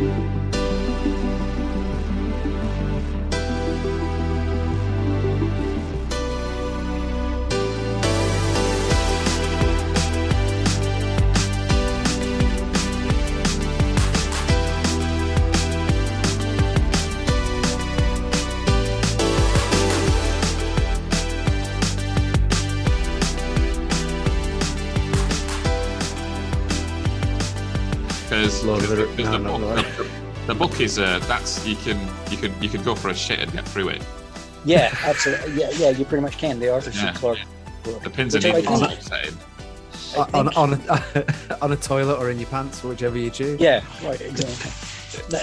Because Lord of the- the, no, not Lord. book, the book is uh, that's you can you can you can go for a shit and get through it. Yeah, absolutely. Yeah, yeah, you pretty much can. The Arthur C. Yeah. Clarke. book. The pins and Which needles think- I'm saying. I on on a, on a toilet or in your pants, whichever you choose. Yeah, right, exactly.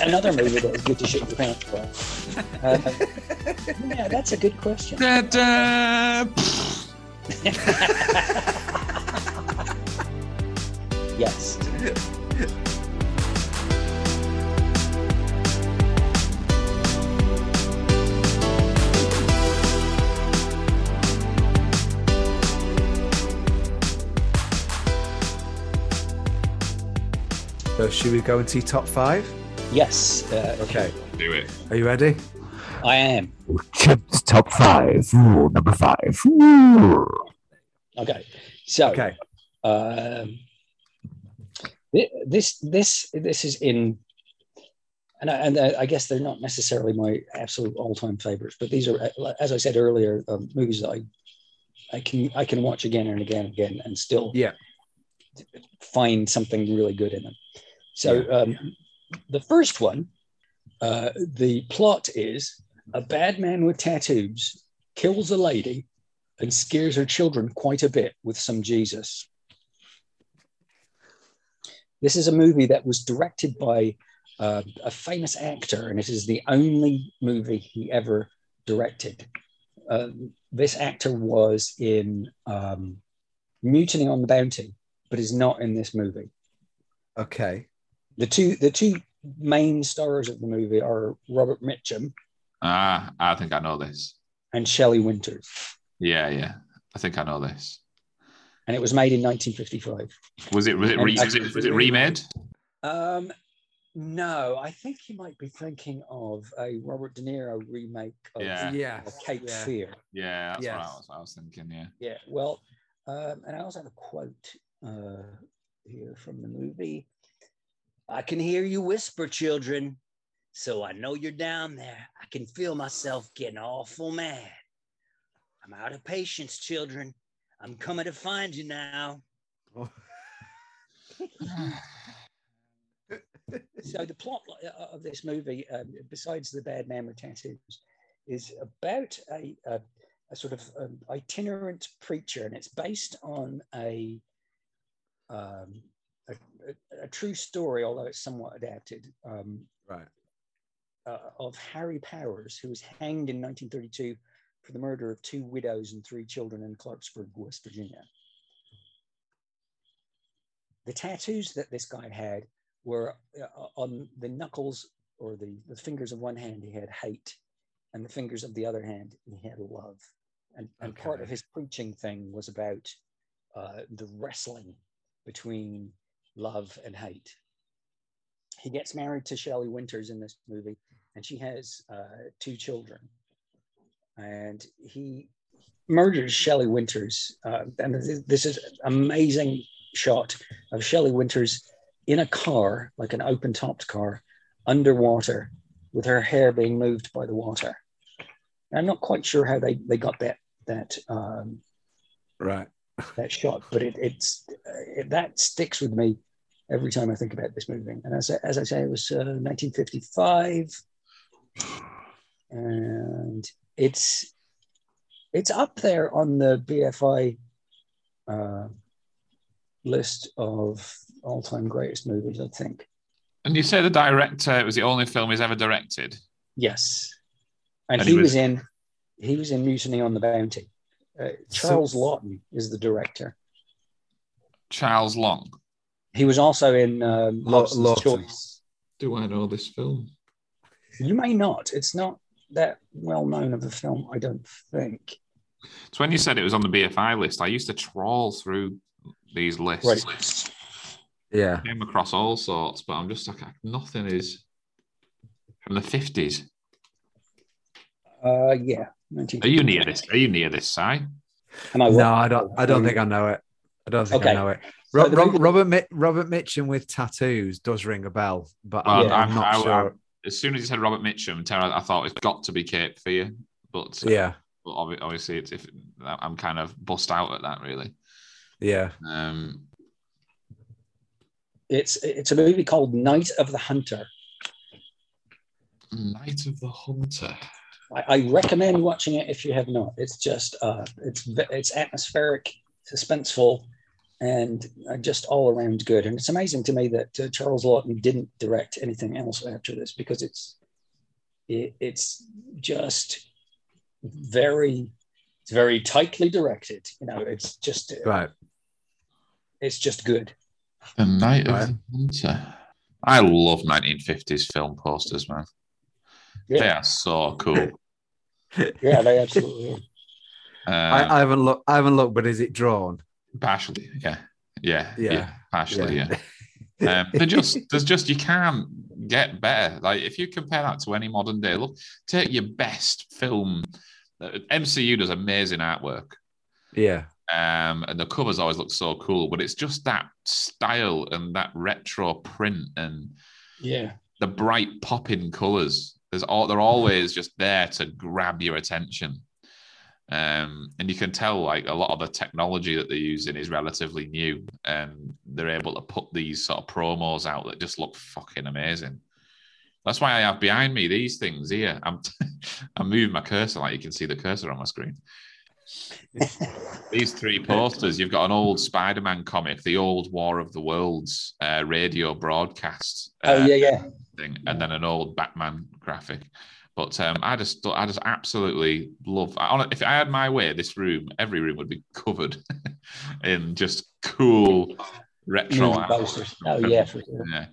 Another movie that is good to shit your pants for. Uh, yeah, that's a good question. Da-da! Yes. So should we go and see top five? Yes. Uh, Okay. Do it. Are you ready? I am. Chimp's top five. Ooh, number five. Ooh. Okay. So, Okay. um, this this this is in, and I, and I I guess they're not necessarily my absolute all time favorites, but these are, uh, as I said earlier, um, movies that I I can I can watch again and again and again and still Yeah. find something really good in them. So um, the first one, uh, the plot is a bad man with tattoos kills a lady and scares her children quite a bit with some Jesus. This is a movie that was directed by uh, a famous actor, and it is the only movie he ever directed. Uh, this actor was in um, Mutiny on the Bounty, but is not in this movie. Okay. The two the two main stars of the movie are Robert Mitchum Ah, I think I know this. and Shelley Winters, Yeah, yeah. I think I know this. and it was made in 1955. Was it was it, re, was it, was it remade? Um, no, I think you might be thinking of a Robert De Niro remake of Yeah. Yeah. of Cape yeah. Fear. Yeah, that's what I was, I was thinking. Yeah. Yeah, well, um, and I also have a quote uh, here from the movie. I can hear you whisper, children, so I know you're down there. I can feel myself getting awful mad. I'm out of patience, children. I'm coming to find you now. so the plot uh, of this movie, um, besides the bad man with tattoos, is about a, a, a sort of um, itinerant preacher, and it's based on a, um, a, true story, although it's somewhat adapted, um, Right. uh, of Harry Powers, who was hanged in 1932 for the murder of two widows and three children in Clarksburg, West Virginia. The tattoos that this guy had were uh, on the knuckles or the, the fingers of one hand, he had hate, and the fingers of the other hand, he had love. And, and part of his preaching thing was about uh, the wrestling between love and hate. He gets married to Shelley Winters in this movie, and she has uh, two children. And he murders Shelley Winters. Uh, and this- is an amazing shot of Shelley Winters in a car, like an open topped car, underwater, with her hair being moved by the water. And I'm not quite sure how they, they got that that um, Right. that shot, but it, it's it, that sticks with me every time I think about this movie. And as, I- as I say, it was uh, 1955, and it's it's up there on the BFI uh, list of all-time greatest movies. I think. And you say the director it was the only film he's ever directed. Yes, and, And he he was was- in he was in Mutiny on the Bounty. Uh, So- Charles Laughton is the director. Charles Long. He was also in um, Law- Hobson's Laughton. Choice. Do I know this film? You may not. It's not that well known of a film, I don't think. So when you said it was on the BFI list, I used to trawl through these lists. Right. Yeah. Came across all sorts, but I'm just like nothing is from the fifties. Uh, yeah. Are you near this? Are you near this, Si? Am I No, I don't. I don't think I know it. I don't think I Okay. know it. So Rob, the Rob, movie- Robert Mi- Robert Mitchum with tattoos does ring a bell, but Well, I'm, Yeah. I'm not I- I- sure. As soon as you said Robert Mitchum, Tara, I thought it's got to be Cape Fear, but uh, yeah, but obviously it's if I'm kind of bust out at that really. yeah. Um, It's it's a movie called Night of the Hunter. Night of the Hunter. I, I recommend watching it if you have not. It's just uh, it's it's atmospheric, suspenseful, and uh, just all around good. And it's amazing to me that uh, Charles Laughton didn't direct anything else after this because it's it, it's just very it's very tightly directed. You know, it's just Right. it's just good. The Night Right. of the Hunter. I love 1950s film posters, man. They Yeah, are so cool. yeah, they absolutely. Are. Uh, I, I haven't looked. I haven't looked, but is it drawn? Partially, yeah, yeah, Yeah. yeah, partially, yeah. Yeah. um, they're just there's just you can't get better. Like if you compare that to any modern day, look, take your best film. uh, MCU does amazing artwork, yeah. um, and the covers always look so cool. But it's just that style and that retro print and Yeah, the bright popping colors. There's all they're always just there to grab your attention. Um, and you can tell like a lot of the technology that they're using is relatively new, and they're able to put these sort of promos out that just look fucking amazing. That's why I have behind me these things here. I'm I'm moving my cursor like you can see the cursor on my screen. These three posters. You've got an old Spider-Man comic, the old War of the Worlds uh, radio broadcast. oh uh, yeah, yeah. thing, and then an old Batman graphic. But um, I just, I just absolutely love. I, if I had my way, this room, every room would be covered in just cool retro. Movie artwork. posters. Oh yeah, sure. Yeah.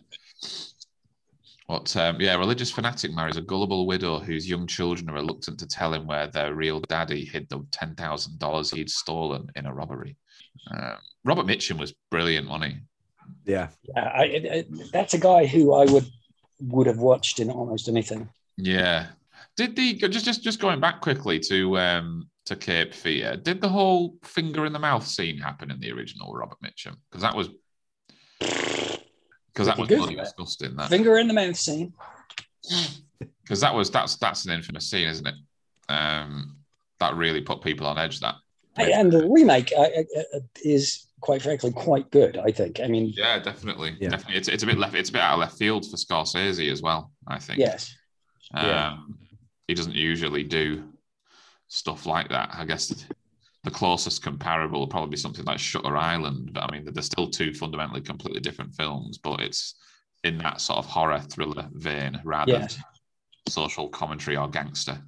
But um, yeah, religious fanatic marries a gullible widow whose young children are reluctant to tell him where their real daddy hid the ten thousand dollars he'd stolen in a robbery. Um, Robert Mitchum was brilliant, wasn't he? Yeah. Yeah, I, it, it- that's a guy who I would would have watched in almost anything. Yeah. Did the just just just going back quickly to um to Cape Fear? Did the whole finger in the mouth scene happen in the original Robert Mitchum? Because that was because that was Good. bloody disgusting. That Finger in the mouth scene. because that was that's that's an infamous scene, isn't it? Um, that really put people on edge. That And the remake uh, uh, uh, is, quite frankly, quite good. I think. I mean, yeah, definitely, Yeah. definitely. It's, it's a bit left. It's a bit out of left field for Scorsese as well. I think. yes, Um, Yeah. He doesn't usually do stuff like that. I guess the closest comparable will probably be something like Shutter Island, but I mean, they're still two fundamentally completely different films, but it's in that sort of horror thriller vein rather yes. than social commentary or gangster.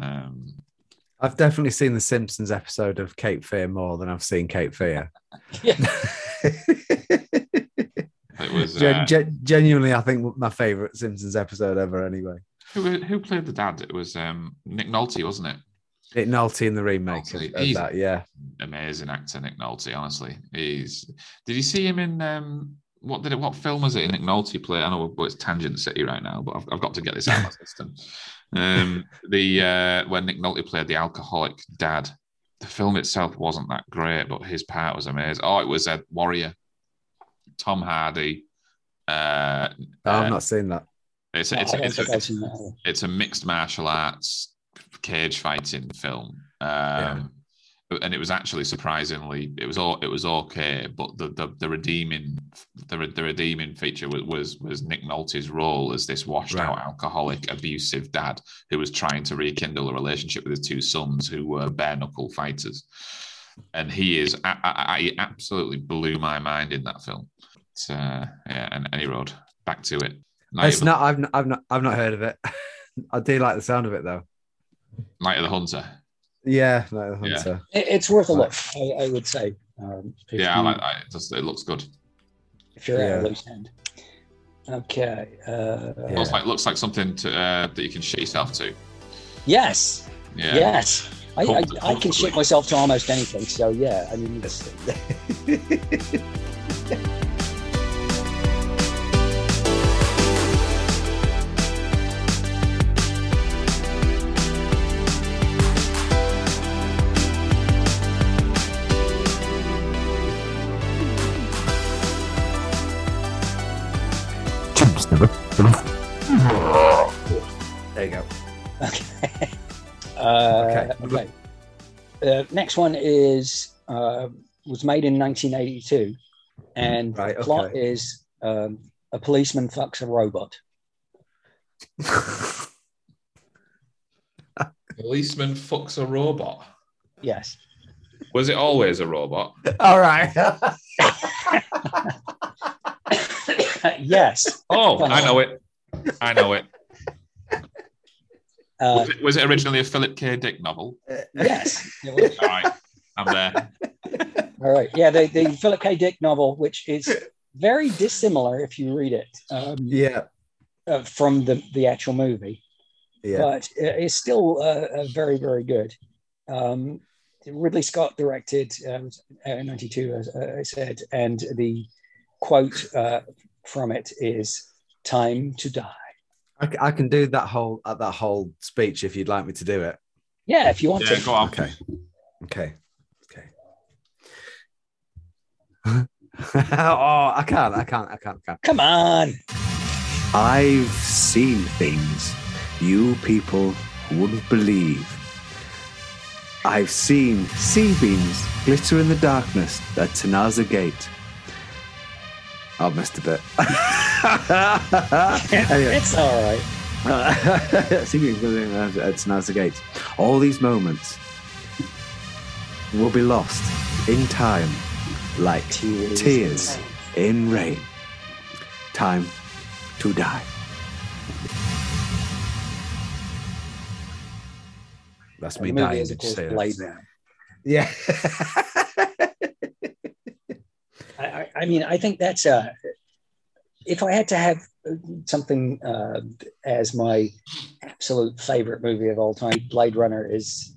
Um, I've definitely seen the Simpsons episode of Cape Fear more than I've seen Cape Fear. Yeah. was uh, gen- genuinely, I think my favorite Simpsons episode ever. Anyway, who, who played the dad? It was um, Nick Nolte, wasn't it? Nick Nolte in the remake of, Nolte. of He's- that. Yeah, amazing actor, Nick Nolte. Honestly, he's. Did you see him in um, what did it? What film was it? Nick Nolte play? I know it's Tangent City right now, but I've, I've got to get this out of my system. Um, the uh, when Nick Nolte played the alcoholic dad. The film itself wasn't that great, but his part was amazing. Oh, it was a warrior, Tom Hardy. Uh, Oh, uh, I've not seen that. it's No, a, it's, I a, don't it's, a, think I've seen that. either. it's a mixed martial arts cage fighting film. Um, and it was actually surprisingly it was all it was okay, but the the, the redeeming the, the redeeming feature was, was was Nick Nolte's role as this washed out Right. alcoholic abusive dad who was trying to rekindle a relationship with his two sons who were bare knuckle fighters, and he is I, I, I he absolutely blew my mind in that film. It's, uh, yeah, and any road back to it. Night, It's of, not. I've not, I've not. I've not heard of it. I do like the sound of it though. Night of the Hunter. Yeah, like the Yeah. Hunter. It- it's worth a Right. look. I, I would say. Um, if Yeah, I like that. It, just, it looks good. if you're Yeah. a loose end. Okay. Uh, Yeah. Looks like looks like something to, uh, that you can shit yourself to. Yes. Yeah. Yes. I, I, I can shit myself to almost anything. So yeah, I mean, Okay. The Uh, next one is uh, was made in 1982, and Right, the plot okay. is um, a policeman fucks a robot. Policeman fucks a robot. Yes. Was it always a robot? All right. yes. Oh, I know it. I know it. Uh, Was it, was it originally a Philip K. Dick novel? yes. It was. All right, I'm there. All right. Yeah, the, the Philip K. Dick novel, which is very dissimilar if you read it um, yeah. uh, from the, the actual movie, Yeah. but it's still uh, uh, very, very good. Um, Ridley Scott directed um, uh, 92, as uh, I said, and the quote uh, from it is "Time to die." I, c- I can do that whole uh, that whole speech if you'd like me to do it. Yeah, if you want Yeah, to. go on. Okay. Okay. Okay. oh, I can't. I can't. I can't. I can't. Come on. I've seen things you people wouldn't believe. I've seen C-beams glitter in the darkness at Tannhäuser Gate. I've missed a bit. anyway. It's all right. C-beams glittering at Tannhäuser Gate. All these moments will be lost in time, like Tears. Tears. in rain. Time to die. That's me dying. is, Did you say that? Yeah. I, I- I mean, I think that's uh If I had to have something uh, as my absolute favorite movie of all time, Blade Runner is.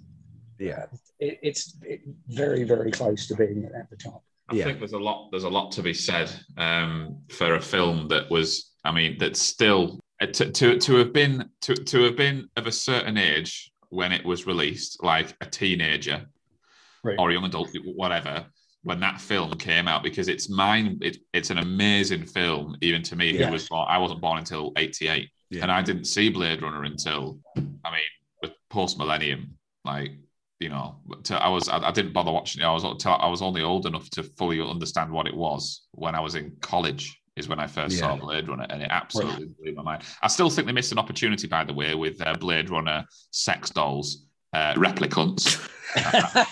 Yeah. It, it's it, very, very close to being at the top. I Yeah. think there's a lot. There's a lot to be said um, for a film that was. I mean, that's still uh, to, to to have been to to have been of a certain age when it was released, like a teenager Right. or a young adult, whatever. When that film came out, because it's mine, it, it's an amazing film. Even to me, who was born, I wasn't born until '88, Yeah. and I didn't see Blade Runner until, I mean, with post millennium, like you know, to, I was I, I didn't bother watching it. I was I was only old enough to fully understand what it was when I was in college. Is when I first saw Blade Runner, and it absolutely blew my mind. I still think they missed an opportunity, by the way, with uh, Blade Runner sex dolls, uh, replicants.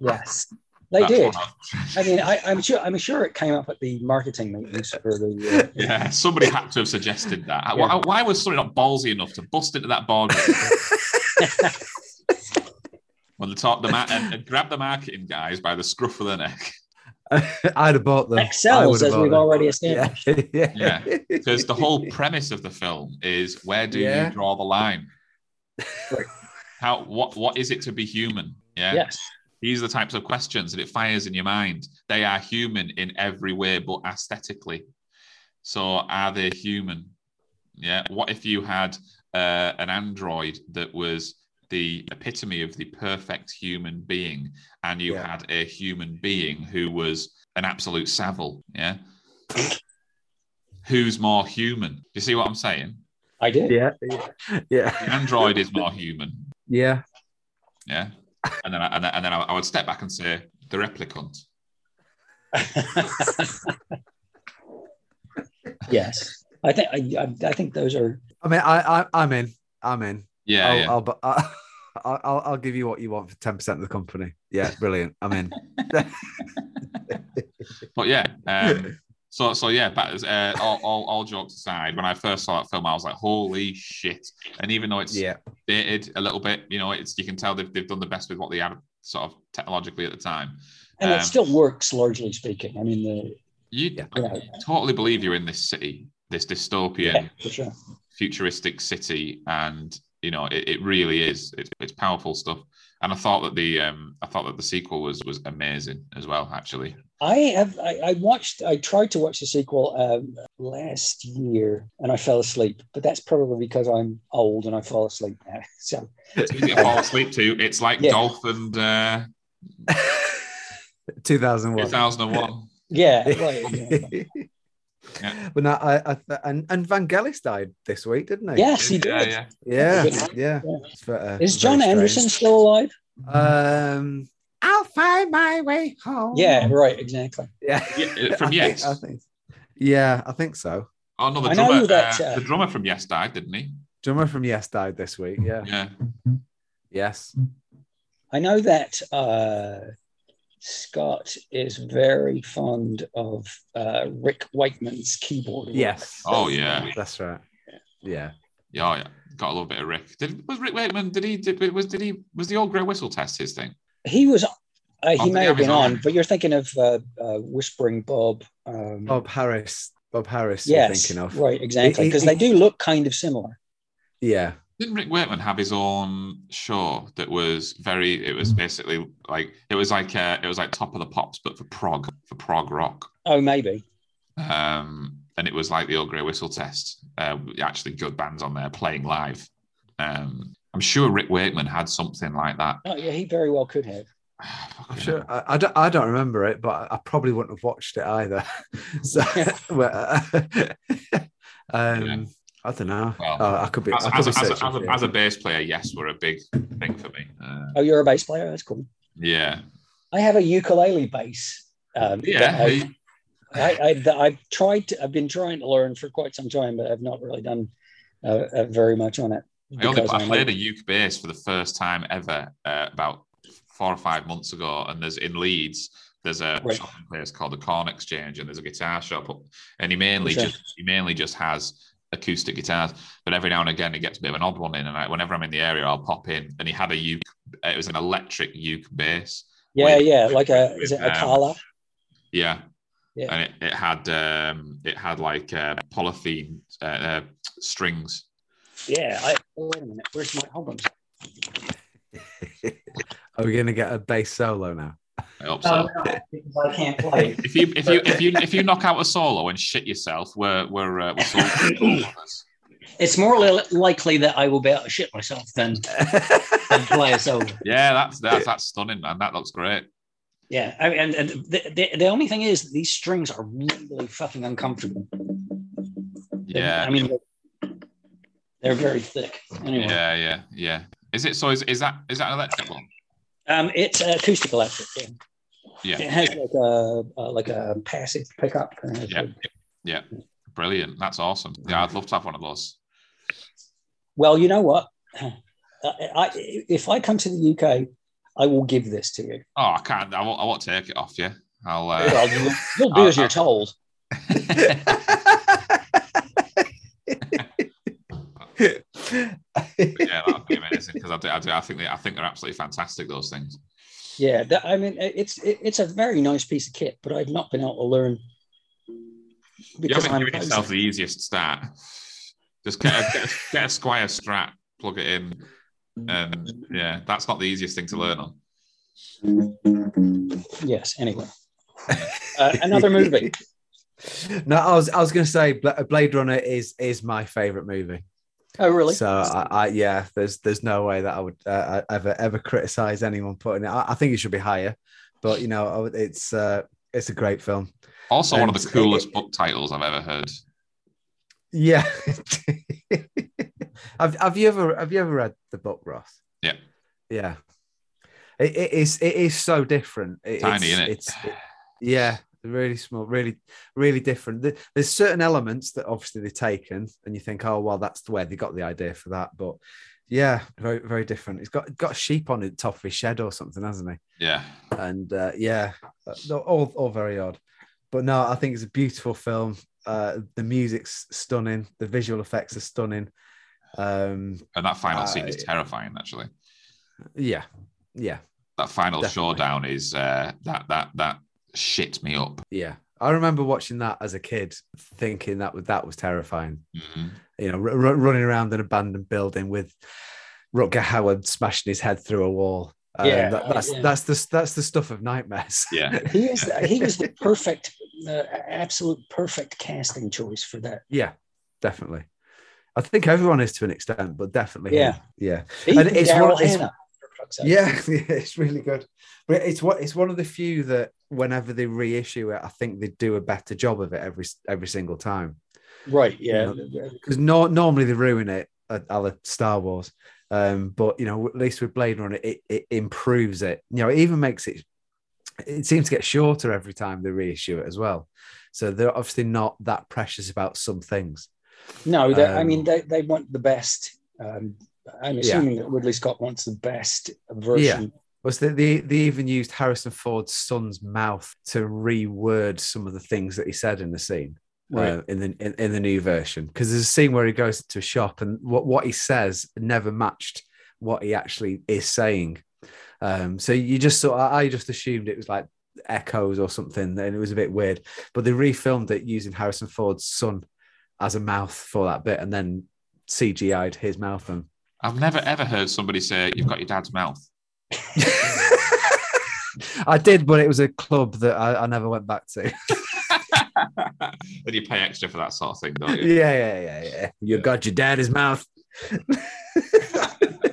yes, they That's did. I- I mean, I, I'm sure. I'm sure it came up at the marketing meetings for the. Uh, Yeah, somebody had to have suggested that. Yeah. Why, why was somebody not ballsy enough to bust into that boardroom when the top the ma- and, and grab the marketing guys by the scruff of the neck? I'd have bought them. I excels, as we've them. already Yeah. established. yeah. Yeah. Because the whole premise of the film is where do Yeah. you draw the line? Right. How what what is it to be human? Yeah. Yes. These are the types of questions that it fires in your mind. They are human in every way, but aesthetically. So are they human? Yeah. What if you had uh, an android that was the epitome of the perfect human being, and you Yeah. had a human being who was an absolute savile? Yeah. Who's more human? Do you see what I'm saying? I did. Yeah. Yeah. Yeah. The android is more human. Yeah. Yeah. And then, I, and then, and then I, I would step back and say the replicant. yes, I think I, I, I think those are I mean, I, I, I'm in. I'm in. Yeah, I'll, yeah. I'll, bu- I'll, I'll, I'll give you what you want for ten percent of the company. Yeah, brilliant. I'm in. but yeah. Um, so so yeah, but uh, all, all all jokes aside, when I first saw that film, I was like, holy shit! And even though it's yeah, dated a little bit, you know, it's you can tell they've they've done the best with what they had sort of technologically at the time. and Um, it still works largely speaking. I mean, the You Yeah. you know, totally believe you're in this city, this dystopian, yeah, sure. futuristic city, and you know it, it really is. It's, it's powerful stuff. And I thought that the um, I thought that the sequel was was amazing as well. Actually, I have I, I watched I tried to watch the sequel um, last year and I fell asleep, but that's probably because I'm old and I fall asleep now. So it's easy to fall asleep to. It's like Yeah. Dolph and uh, two thousand one. 2001. yeah, right, yeah. Yeah. But no, I, I and and Vangelis died this week, didn't he? Yes, he Yeah, did. yeah. yeah, Yeah. yeah. Yeah. It's ve- uh, Is John. Anderson still alive? Um, I'll find my way home. Yeah, right, exactly. yeah. Yeah, from I think- Yes. I think. Yeah, I think so. Oh no, the I know drummer. that, uh, uh, the drummer from Yes died, didn't he? Drummer from Yes died this week. Yeah. Yeah. Yes. I know that uh, Scott is very fond of uh, Rick Wakeman's keyboard. work. Yes. Oh yeah. That's right. Yeah. Yeah, oh, yeah. Got a little bit of Rick. Did was Rick Wakeman? Did he? Did was did he? Was the old grey whistle test his thing? He was. Uh, Oh, he did may have have been on, own? but you're thinking of uh, uh, Whispering Bob. Um, Bob Harris. Bob Harris. you're yes, thinking of. right, exactly, because they do look kind of similar. Yeah. Didn't Rick Wakeman have his own show that was very? It was basically like it was like uh, it was like Top of the Pops, but for prog for prog rock. Oh, maybe. Um, and it was like the old grey whistle test. Uh, actually, good bands on there playing live. Um, I'm sure Rick Wakeman had something like that. Oh, yeah, he very well could have. I'm sure. I, I, don't, I don't remember it, but I probably wouldn't have watched it either. so, well, um, Yeah. I don't know. Well, oh, I could be. As, I could as, a, as, a, as, a, as a bass player, yes, were a big thing for me. Uh, Oh, you're a bass player. That's cool. yeah, I have a ukulele bass. Um, yeah. I've- I, I, I've tried to, I've been trying to learn for quite some time, but I've not really done uh, uh, very much on it. I only I I'm- played a uke bass for the first time ever uh, about four or five months ago, and there's in Leeds. There's a Right. shopping place called the Corn Exchange, and there's a guitar shop, and he mainly Sure. just he mainly just has acoustic guitars. But every now and again, it gets a bit of an odd one in, and I, whenever I'm in the area, I'll pop in. And he had a uke. It was an electric uke bass. Yeah, with- yeah, like a with, is it a um, Kala? Yeah. Yeah. And it, it had um, it had like uh, polythene uh, uh, strings. Yeah. I, oh, wait a minute. Where's my hold on? Are we going to get a bass solo now? I hope so. Oh, no, because I can't play. If you if you if you if you knock out a solo and shit yourself, we're we're uh, we're soul, soul. It's more li- likely that I will be able to shit myself than, than play a solo. Yeah, that's that's that's stunning, man. That looks great. Yeah, I mean, and, and the, the, the only thing is, these strings are really fucking uncomfortable. Yeah, I mean, they're, they're very thick. Anyway, yeah, yeah, yeah. Is it so? Is, is that is that an electric one? Um, it's uh, acoustic electric. Yeah. Yeah, It has like a uh, like a passive pickup. and it's Yeah. like- yeah. Brilliant. That's awesome. Yeah, I'd love to have one of those. Well, you know what? I, I, if I come to the UK, I will give this to you. Oh, I can't. I won't. I won't take it off you. I'll. Uh, Well, you'll, you'll do as you're told. yeah, that'd be amazing because I do, I do. I think they, I think they're absolutely fantastic. Those things. Yeah, that, I mean, it's it, it's a very nice piece of kit, but I've not been able to learn You because haven't I'm given yourself the easiest start. Just get a, get, a, get a Squier Strat, plug it in, and yeah, that's not the easiest thing to learn on. yes. Anyway, uh, another movie. no, I was I was going to say Blade Runner is is my favorite movie. Oh, really? So I, I yeah, there's there's no way that I would uh, ever ever criticize anyone putting it. I, I think it should be higher, but you know it's uh, it's a great film. Also, one of the coolest book titles I've ever heard. Yeah. have Have you ever Have you ever read the book, Ross? Yeah. Yeah. It, it is it is so different. It- Tiny, it's, innit? It's it- yeah, really small, really really different. There's certain elements that obviously they've taken, and you think, oh well, that's the way they got the idea for that. But yeah, very very different. He's got got sheep on the top of his shed or something, hasn't he? Yeah, and uh, yeah, all all very odd. But no, I think it's a beautiful film. Uh, the music's stunning. The visual effects are stunning. Um, and that final scene is Uh, terrifying. Actually, yeah, yeah, that final Definitely. showdown is uh, that that that shit me up. yeah. I remember watching that as a kid, thinking that was that was terrifying. Mhm. You know, r- r- running around an abandoned building with Rutger Hauer smashing his head through a wall. Um, Yeah, that- that's yeah. that's the that's the stuff of nightmares. Yeah, he is he was the perfect, uh, absolute perfect casting choice for that. yeah, definitely. I think everyone is to an extent, but definitely, him. Yeah. yeah. Even And it's Daryl one- it's- Hannah. Dark Side. Yeah, it's really good. But it's what it's one of the few that whenever they reissue it, I think they do a better job of it every every single time. right. Yeah, Because no, normally they ruin it at other Star Wars. Um, but you know, at least with Blade Runner, it, it improves it. You know, it even makes it it seems to get shorter every time they reissue it as well. So they're obviously not that precious about some things. no, they, I Um, mean they, they want the best. Um, I'm assuming that Ridley Scott wants the best version. Yeah. Was that they, they even used Harrison Ford's son's mouth to reword some of the things that he said in the scene Right. uh, in the in, in the new version? Because there's a scene where he goes to a shop and what, what he says never matched what he actually is saying. Um, so you just sort of, I just assumed it was like echoes or something, and it was a bit weird. But they refilmed it using Harrison Ford's son as a mouth for that bit, and then CGI'd his mouth and I've never ever heard somebody say you've got your dad's mouth. I did, but it was a club that I, I never went back to. then you pay extra for that sort of thing, don't yeah, you? yeah, yeah, yeah. You got your daddy's mouth.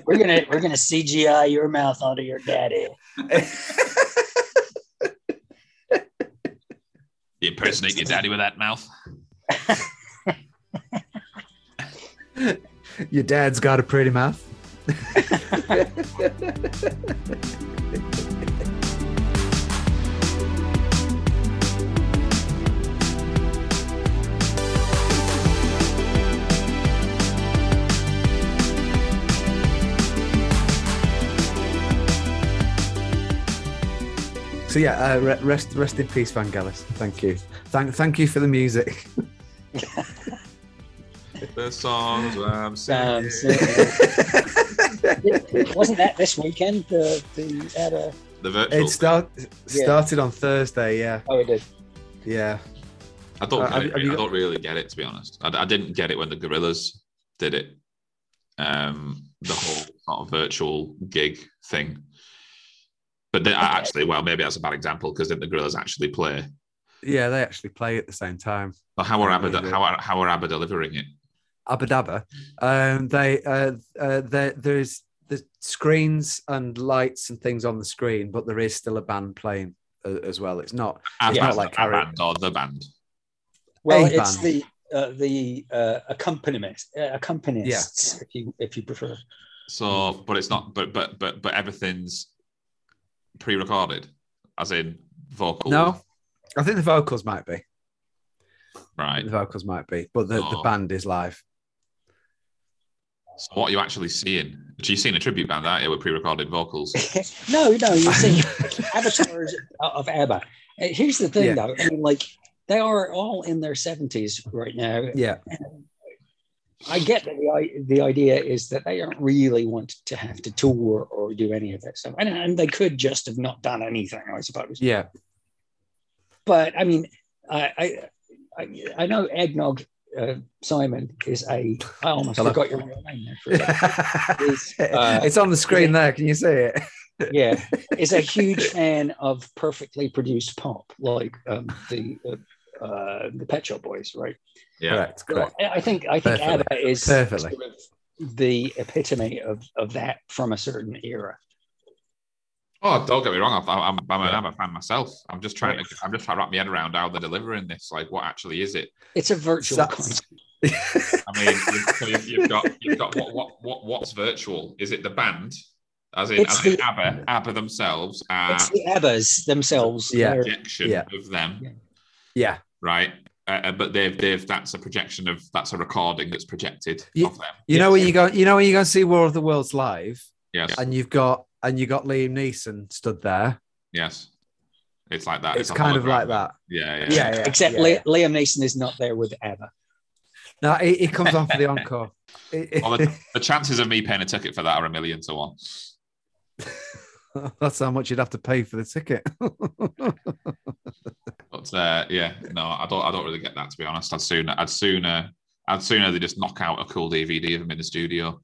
We're gonna we're gonna CGI your mouth onto your daddy. You impersonate your daddy with that mouth. Your dad's got a pretty mouth. So yeah, uh, rest rest in peace, Vangelis. Thank you. Thank thank you for the music. The songs I'm Um, singing. so- wasn't that this weekend? The the at a, the virtual. it start, started on Thursday. Yeah, oh, it did. yeah. I don't. Uh, get have it. you- have I got- don't really get it to be honest. I, I didn't get it when the Gorillaz did it. Um, the whole sort of virtual gig thing. But they, I actually, well, maybe that's a bad example because didn't the Gorillaz actually play? Yeah, they actually play at the same time. But how are Yeah, ABBA? How are, how are ABBA delivering it? Abba Dabba. Um, they uh, uh, there there's the screens and lights and things on the screen, but there is still a band playing uh, as well. It's not. ABBA, not like a Harry- band or the band. Well, A it's band. the uh, the uh, accompanist, uh, accompanists, if you if you prefer. So, but it's not. But but but but everything's pre-recorded, as in vocals. No, I think the vocals might be. Right. The vocals might be, but the, the Oh. band is live. So what are you actually seeing? So you've seen a tribute band, aren't you, with pre-recorded vocals? no, no, you see, avatars of ABBA. Uh, Here's the thing, Yeah. though. I mean, like they are all in their seventies right now. Yeah, I get that the the idea is that they don't really want to have to tour or do any of that stuff, and, and they could just have not done anything, I suppose. yeah. But I mean, I I, I, I know Eggnog uh, Simon is a. I almost Hello. forgot your real name there. for a. Is, uh, it's on the screen there. Can you see it? yeah, is a huge fan of perfectly produced pop, like um, the uh, uh, the Pet Shop Boys, right? Yeah, Correct, correct. Well, I I think I think Perfectly. ABBA is Perfectly. sort of the epitome of, of that from a certain era. Oh, don't get me wrong. I'm, I'm, I'm, a, I'm a fan myself. I'm just trying to. I'm just trying to wrap my head around how they're delivering this. Like, what actually is it? It's a virtual So- concert. I mean, you've, so you've, you've got you've got what what what what's virtual? Is it the band? As in, It's as in the- ABBA, ABBA themselves are It's the ABBAs themselves. Yeah. Projection Yeah. of them, yeah, right? Uh, uh, but they've they've that's a projection of that's a recording that's projected Yeah. of them. you know when you go, you know when you go and see War of the Worlds live, Yes, and you've got and you got Liam Neeson stood there. yes. It's like that. It's a kind of like that. Yeah, yeah. Yeah, yeah. Except yeah, Liam Neeson is not there with ABBA. No, he, he comes on for the encore. Well, the, the chances of me paying a ticket for that are a million to one. That's how much you'd have to pay for the ticket. But uh, yeah, no, I don't. I don't really get that to be honest. I'd sooner. I'd sooner. I'd sooner they just knock out a cool DVD of them in the studio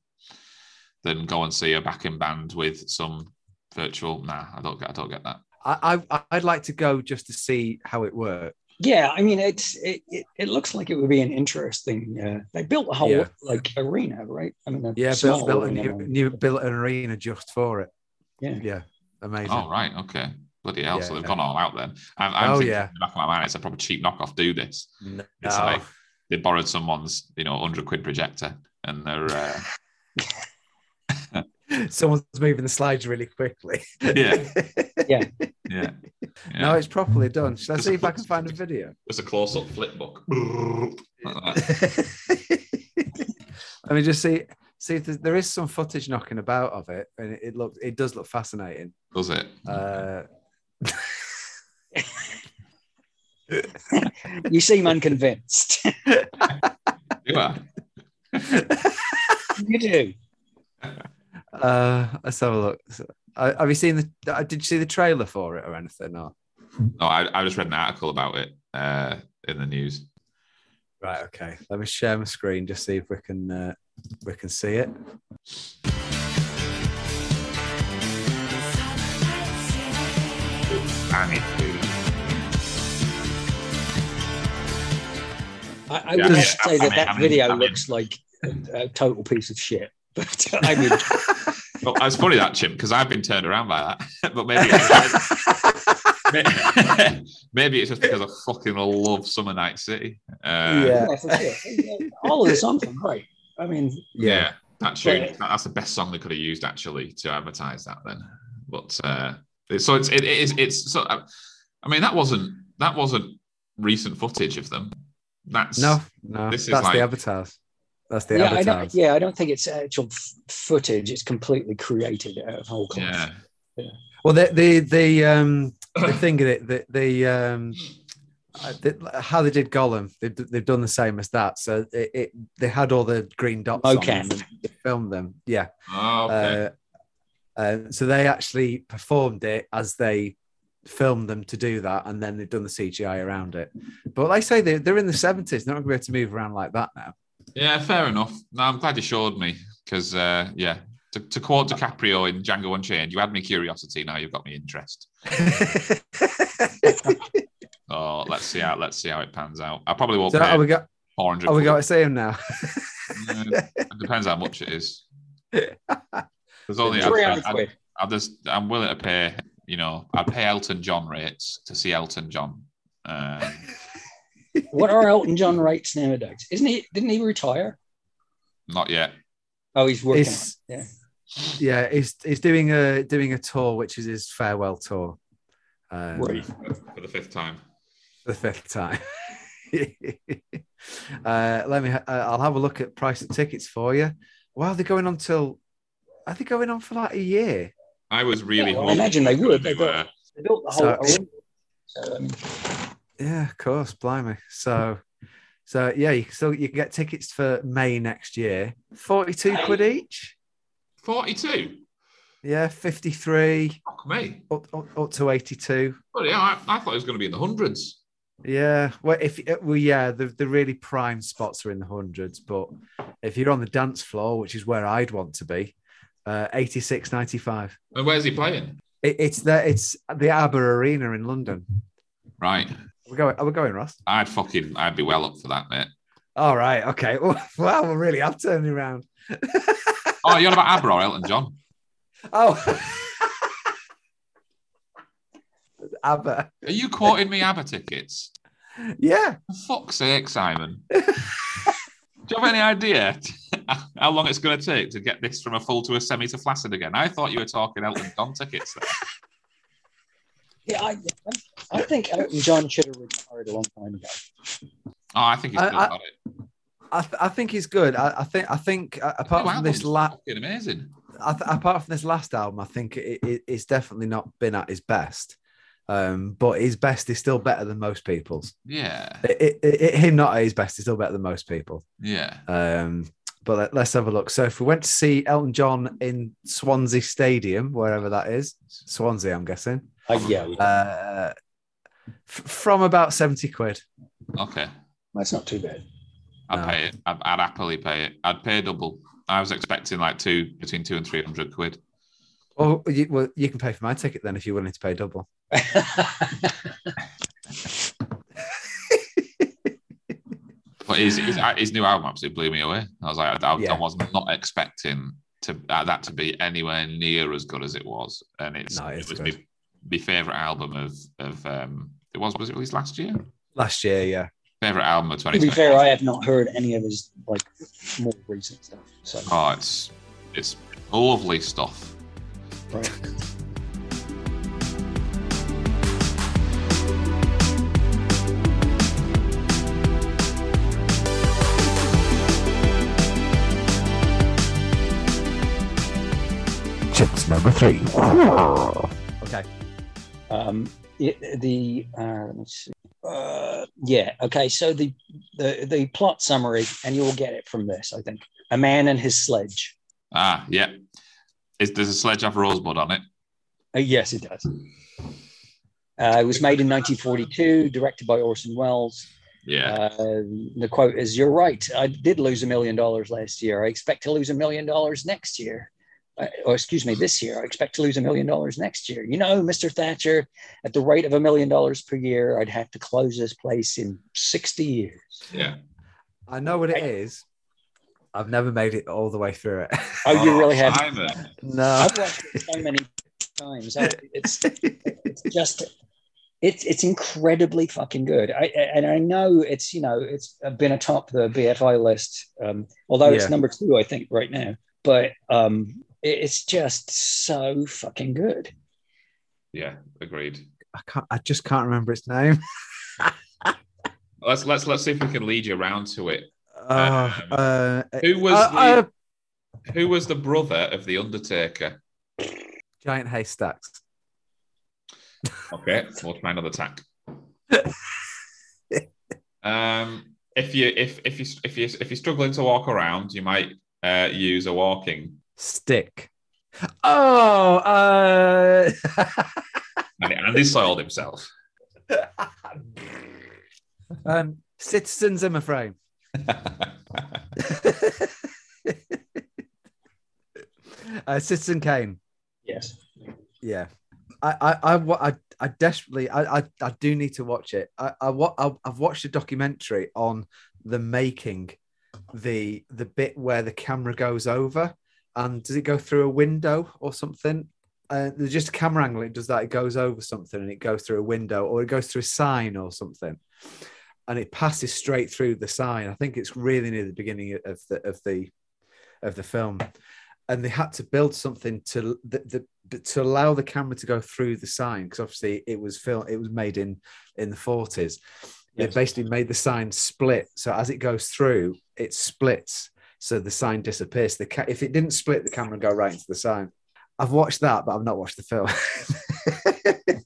than go and see a backing band with some virtual. Nah, I don't get. I don't get that. I, I I'd like to go just to see how it works. Yeah, I mean, it's it, it, it looks like it would be an interesting. Uh, they built a whole Yeah. like arena, right? I mean, a Yeah, small built, built, a new, new built an arena just for it. Yeah. Yeah, amazing. Oh right, okay. Bloody hell! so they've gone all out then. I'm, I'm Oh, yeah. in the back of my mind, it's a proper cheap knockoff. Do this. No. It's like they borrowed someone's, you know, hundred quid projector, and they're uh, Someone's moving the slides really quickly. Yeah. Yeah. yeah, yeah. No, it's properly done. Shall I see if I can find a video? It's a close-up flip book. Let me just see see if there's, there is some footage knocking about of it, and it, it looks it does look fascinating. Does it? Uh, You seem unconvinced. You are. you do. Uh, let's have a look. So, uh, have you seen the? uh, Did you see the trailer for it or anything? No. No, I, I just read an article about it uh, in the news. Right. Okay. Let me share my screen just see if we can uh, we can see it. I, I Yeah, wouldn't yeah, say I that mean- that I mean- video I mean- looks like a, a total piece of shit. But I mean, Well, it's funny that Chim because I've been turned around by that, but maybe maybe, maybe it's just because I fucking love Summer Night City. Uh, Yeah. yeah. All of the songs are great. I mean, yeah, that tune. But- That's the best song they could have used actually to advertise that. Then, but uh, it- so it's it, it is it's so. I mean, that wasn't that wasn't recent footage of them. That's No, no. This is that's like- the avatars. That's the yeah, I don't, yeah, I don't think it's actual f- footage. It's completely created out of whole cloth. yeah. Well, the the the um the thing of it, the the um uh, the, how they did Gollum, they've, they've done the same as that. So it, it they had all the green dots on them and they filmed them. Yeah. Oh, okay. Uh, uh, so they actually performed it as they filmed them to do that, and then they've done the CGI around it. But like I say, they, they're in the seventies. They're not going to be able to move around like that now. Yeah, fair enough. No, I'm glad you showed me because uh, yeah. To, to quote DiCaprio in Django Unchained, you had me curiosity. Now you've got me interest. Oh, let's see how let's see how it pans out. I probably won't so pay are we got? four hundred. Are we got to see him now? it depends how much it is. There's only Three I, hundred I, quid. I just I'm willing to pay. You know, I'd pay Elton John rates to see Elton John. Um, What are Elton John rates nowadays? Isn't he? Didn't he retire? not yet. Oh, he's working. It's- on it. yeah, he's he's doing a doing a tour, which is his farewell tour. Um, Right. For the fifth time. the fifth time. uh, let me. Uh, I'll have a look at price of tickets for you. Wow, they're going on till. Are they going on for like a year? I was really. Yeah, well, I imagine they would. They They were. They built the whole. Olympic. So, I mean, Yeah, of course, blimey. So, so yeah, you can still you can get tickets for May next year. Forty-two quid each. Forty-two. Yeah, fifty-three Fuck me. up, up, up to eighty-two. But yeah, I, I thought it was going to be in the hundreds. Yeah, well, if well, yeah, the the really prime spots are in the hundreds, but if you're on the dance floor, which is where I'd want to be, uh, eighty-six ninety-five. And where's he playing? It, it's the it's the ABBA Arena in London. Right. We're going. Are we going, Ross? I'd fucking. I'd be well up for that, mate. All right. Okay. Wow. We really have turned around. Oh, you're on about ABBA or Elton John? Oh. ABBA. Are you quoting me ABBA tickets? Yeah. For fuck's sake, Simon. Do you have any idea how long it's going to take to get this from a full to a semi to flaccid again? I thought you were talking Elton John tickets there. yeah, I, I think Elton John should have retired a long time ago. Oh, I think he's I- still I- got it. I, th- I think he's good. I, I think I think uh, apart from this album's la- fucking amazing. I th- apart from this last album, I think it, it, it's definitely not been at his best. Um, but his best is still better than most people's. Yeah, It, it, it, him not at his best is still better than most people. yeah. Um, but let, let's have a look. So if we went to see Elton John in Swansea Stadium, wherever that is, Swansea, I'm guessing, Uh, yeah, we- uh, f- from about seventy quid. Okay, that's not too bad. I'd No. pay it. I'd, I'd happily pay it. I'd pay double. I was expecting like two between two and three hundred quid. Or you, well, you can pay for my ticket then if you're willing to pay double. But his, his his new album absolutely blew me away. I was like, I, I, Yeah. I was not expecting to uh, that to be anywhere near as good as it was, and it's No, it's it was good. my, my favorite album of of um. It was was it released last year? Last year, yeah. Favorite album of 2020. To be fair, I have not heard any of his like more recent stuff. So Oh, it's it's lovely stuff. right. Chimp's number three. Okay. Um, it, the uh, let's see. Uh, yeah. Okay. So the, the the plot summary, and you'll get it from this. I think a man and his sledge. Ah, yeah. Is there's a sledge of rosebud on it? Uh, yes, it does. Uh, it was made in 1942, directed by Orson Welles. Yeah. Uh, the quote is, "You're right. I did lose a million dollars last year. I expect to lose a million dollars next year. Uh, or excuse me, this year. I expect to lose a million dollars next year. You know, Mr. Thatcher, at the rate of a million dollars per year, I'd have to close this place in 60 years. yeah. I know what it is. I've never made it all the way through it. Oh, you really have? Simon. no. I've watched it so many times. I- It's it's just it's it's incredibly fucking good. I and I know it's you know it's been atop the BFI list, um, although Yeah. it's number two I think right now. But um, it- it's just so fucking good. Yeah, agreed. I can't. I just can't remember its name. Let's let's let's see if we can lead you around to it. Uh, Um, uh, Who was uh, the uh, who was the brother of the Undertaker? giant haystacks? Okay, we'll try another tack. um, if you if if you if you if you're struggling to walk around, you might uh, use a walking. Stick. Oh, uh, And Andy soiled himself. um, Citizen Zimmer frame. uh, Citizen Kane. Yes. Yeah, I, I, I, I, I desperately, I, I, I do need to watch it. I. I. I. I've watched a documentary on the making, the, the bit where the camera goes over, and does it go through a window or something? Uh, there's just a camera angle. It does that. It goes over something, and it goes through a window, or it goes through a sign or something, and it passes straight through the sign. I think it's really near the beginning of the of the of the film and they had to build something to the, the, to allow the camera to go through the sign because obviously it was film it was made in in the 40s they Yes. basically made the sign split so as it goes through it splits so the sign disappears the ca- if it didn't split the camera would go right into the sign i've watched that but i've not watched the film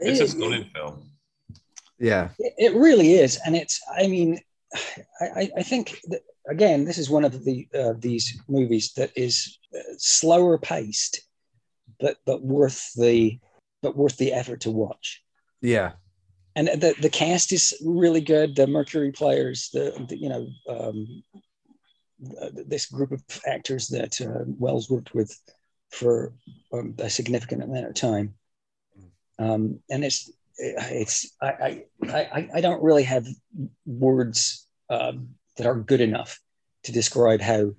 It's a stunning film. yeah It, it really is, and it's. I mean, I, I- I think that, again, this is one of the uh, these movies that is uh, slower paced, but but worth the but worth the effort to watch. yeah And the the cast is really good. The Mercury players, the, the you know um, this group of actors that uh, Welles worked with for um, a significant amount of time, um, and it's it's I, I I I don't really have words um, that are good enough to describe how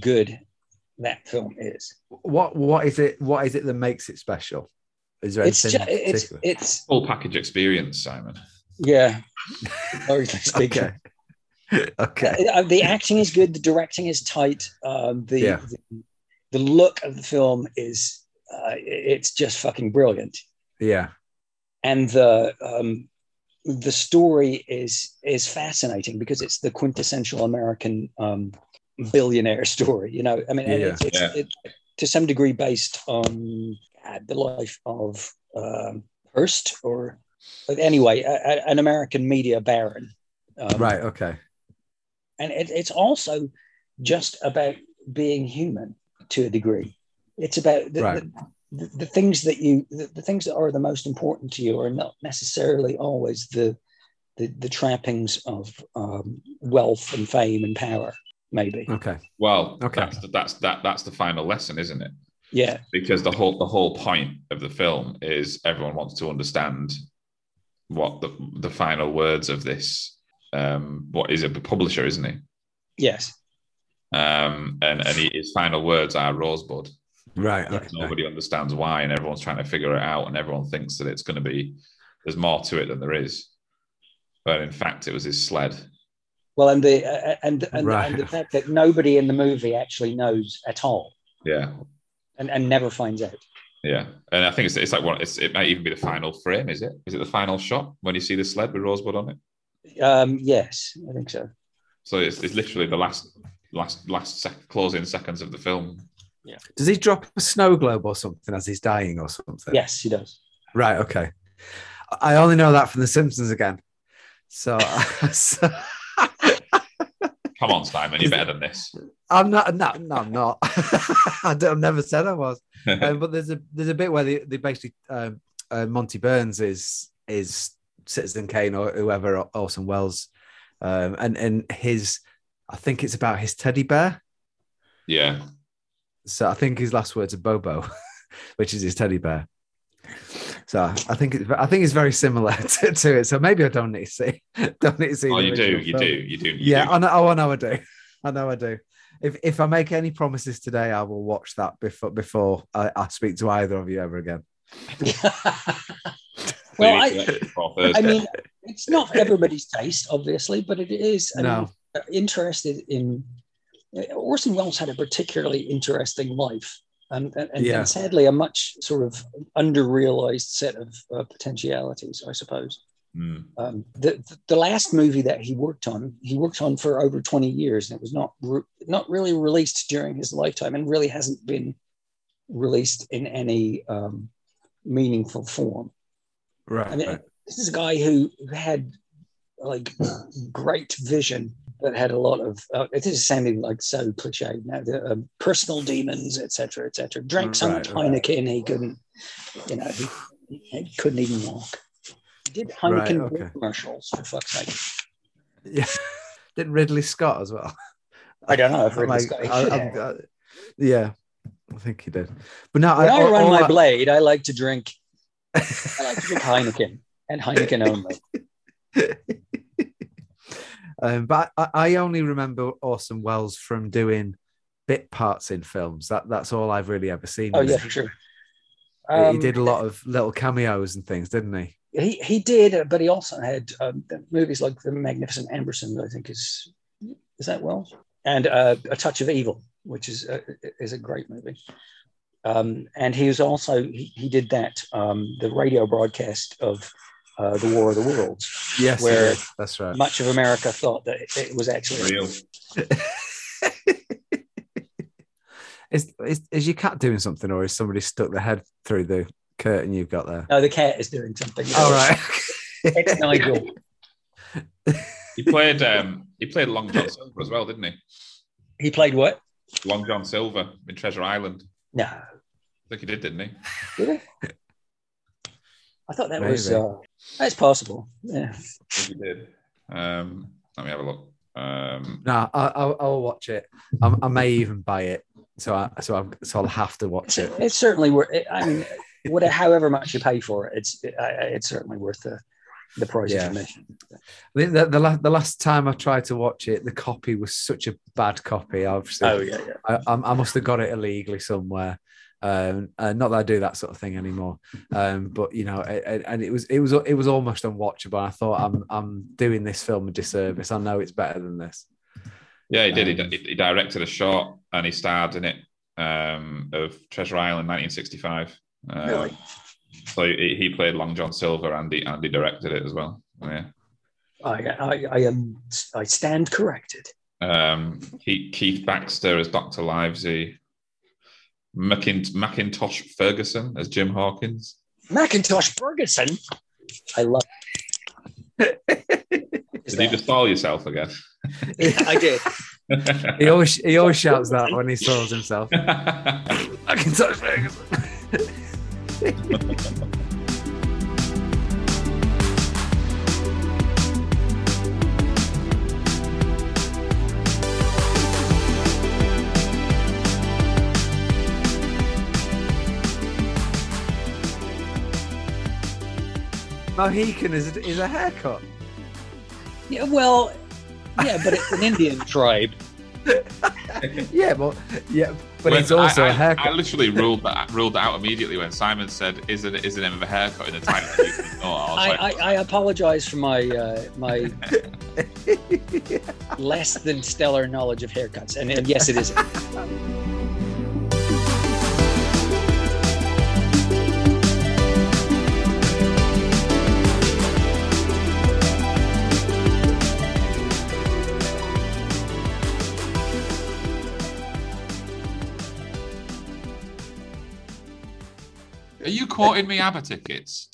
good that film is. what what is it what is it that makes it special is there It's anything just, it's particular? it's Full package experience, Simon. yeah. largely speaking. okay okay Uh, the acting is good. The directing is tight. Um, the, Yeah. the the look of the film is uh, it's just fucking brilliant. yeah and the um, the story is is fascinating because it's the quintessential American um, billionaire story. You know, I mean, Yeah. it's, it's Yeah. it, to some degree based on God, the life of um, Hearst, or but anyway, a, a- an American media baron. Um, right okay and it, it's also just about being human to a degree. It's about the, Right. the, the, the things that you, the, the things that are the most important to you are not necessarily always the, the, the trappings of um, wealth and fame and power, maybe. okay Well, Okay. that's the, that's that that's the final lesson, isn't it? Yeah. Because the whole the whole point of the film is everyone wants to understand what the the final words of this. Um, what is a publisher, isn't he? Yes. um, and and he, his final words are Rosebud. Right. Okay. Nobody understands why, and everyone's trying to figure it out, and everyone thinks that it's going to be there's more to it than there is. But in fact, it was his sled. Well, and the uh, and and, Right. and the fact that nobody in the movie actually knows at all, Yeah, and, and never finds out. yeah, and I think it's it's like one. It's, it might even be the final frame. Is it? Is it the final shot when you see the sled with Rosebud on it? Um, yes, I think so. So it's, it's literally the last last last sec- closing seconds of the film. Yeah. Does he drop a snow globe or something as he's dying or something? Yes, he does. Right. Okay. I only know that from The Simpsons again. So, so Come on, Simon, you're better than this. I'm not. No, no, I'm not. I don't, I've never said I was. Um, but there's a there's a bit where they, they basically um, uh, Monty Burns is is Citizen Kane or whoever Orson Welles, um, and and his I think it's about his teddy bear. yeah, So I think his last words are Bobo, which is his teddy bear. So I think it's, I think it's very similar to, to it. So maybe I don't need to see. Don't need to see. oh, you do, you do, you do. you Yeah, do. I know. Oh, I know I do. I know I do. If if I make any promises today, I will watch that before before I, I speak to either of you ever again. Well, I, I mean, it's not everybody's taste, obviously, but it is. I No. mean, uh, interested in Orson Welles had a particularly interesting life, and, and, and Yeah. sadly, a much sort of under-realized set of uh, potentialities, I suppose. Mm. Um, the the last movie that he worked on, he worked on for over twenty years, and it was not re- not really released during his lifetime, and really hasn't been released in any um, meaningful form. Right. I mean, this is a guy who had like great vision, but had a lot of. Uh, it is sounding like so cliche now. The um, personal demons, etc., etc. Drank so much Right, right. Heineken, he couldn't. You know, he, he couldn't even walk. He did Heineken beer okay. commercials for fuck's sake. yeah. Did Ridley Scott as well? I don't know if Ridley Like, Scott- I- I've have. got- yeah, I think he did. But no, When I, all- run my I- blade, I like to drink. I like to drink Heineken and Heineken only. um, but I, I only remember Orson Welles from doing bit parts in films. That that's all I've really ever seen. Oh yeah, for sure. he Um, did a lot of little cameos and things, didn't he? He he did, but he also had um, movies like The Magnificent Amberson. I think is is that well, and uh, A Touch of Evil, which is a, is a great movie. Um, and he was also he, he did that um, the radio broadcast of uh, the War of the Worlds. Yes, Where did. that's right. Much of America thought that it, it was actually Real. is, is is your cat doing something, or is somebody stuck their head through the curtain you've got there? no, the cat is doing something. All right. it's Nigel. He played um he played Long John Silver as well, didn't he? He played what? Long John Silver in Treasure Island. No, I think he did, didn't he? did he? I thought that was uh, that's possible. Yeah. I think he did. Um, let me have a look. Um, No, I, I'll, I'll watch it. I, I may even buy it, so I so I'm so I'll have to watch It's, it. it's certainly worth. I mean, whatever, however much you pay for it, it's it, it's certainly worth the the price Yeah. of admission. I think the, the, last, the last time I tried to watch it, the copy was such a bad copy. Obviously, Oh yeah, yeah. I, I I must have got it illegally somewhere. Um, uh, not that I do that sort of thing anymore. Um, but you know, it, it- and it was it was it was almost unwatchable. I thought I'm I'm doing this film a disservice. I know it's better than this. yeah, he did. He, Um, he, he directed a short and he starred in it um, of Treasure Island, 1965. Um, Really? So he, he played Long John Silver and he, and he directed it as well. Yeah. I, I I am I stand corrected. Um, Keith, Keith Baxter as Dr. Livesey. Macint- Macintosh Ferguson as Jim Hawkins. Macintosh Ferguson. I love. Is Did you just stall yourself again? I did. He always he always shouts that when he throws himself. I can touch Ferguson. Mohican is a, is a haircut. Yeah, well, yeah, but it's an Indian tribe. yeah, but yeah, but When it's also I, a I- haircut. I literally ruled that ruled that out immediately when Simon said, "Is it is the name of a haircut in the title?" I, I, like, I, I apologize for my uh, my less than stellar knowledge of haircuts, and, and yes, it is. Quoting me ABBA tickets?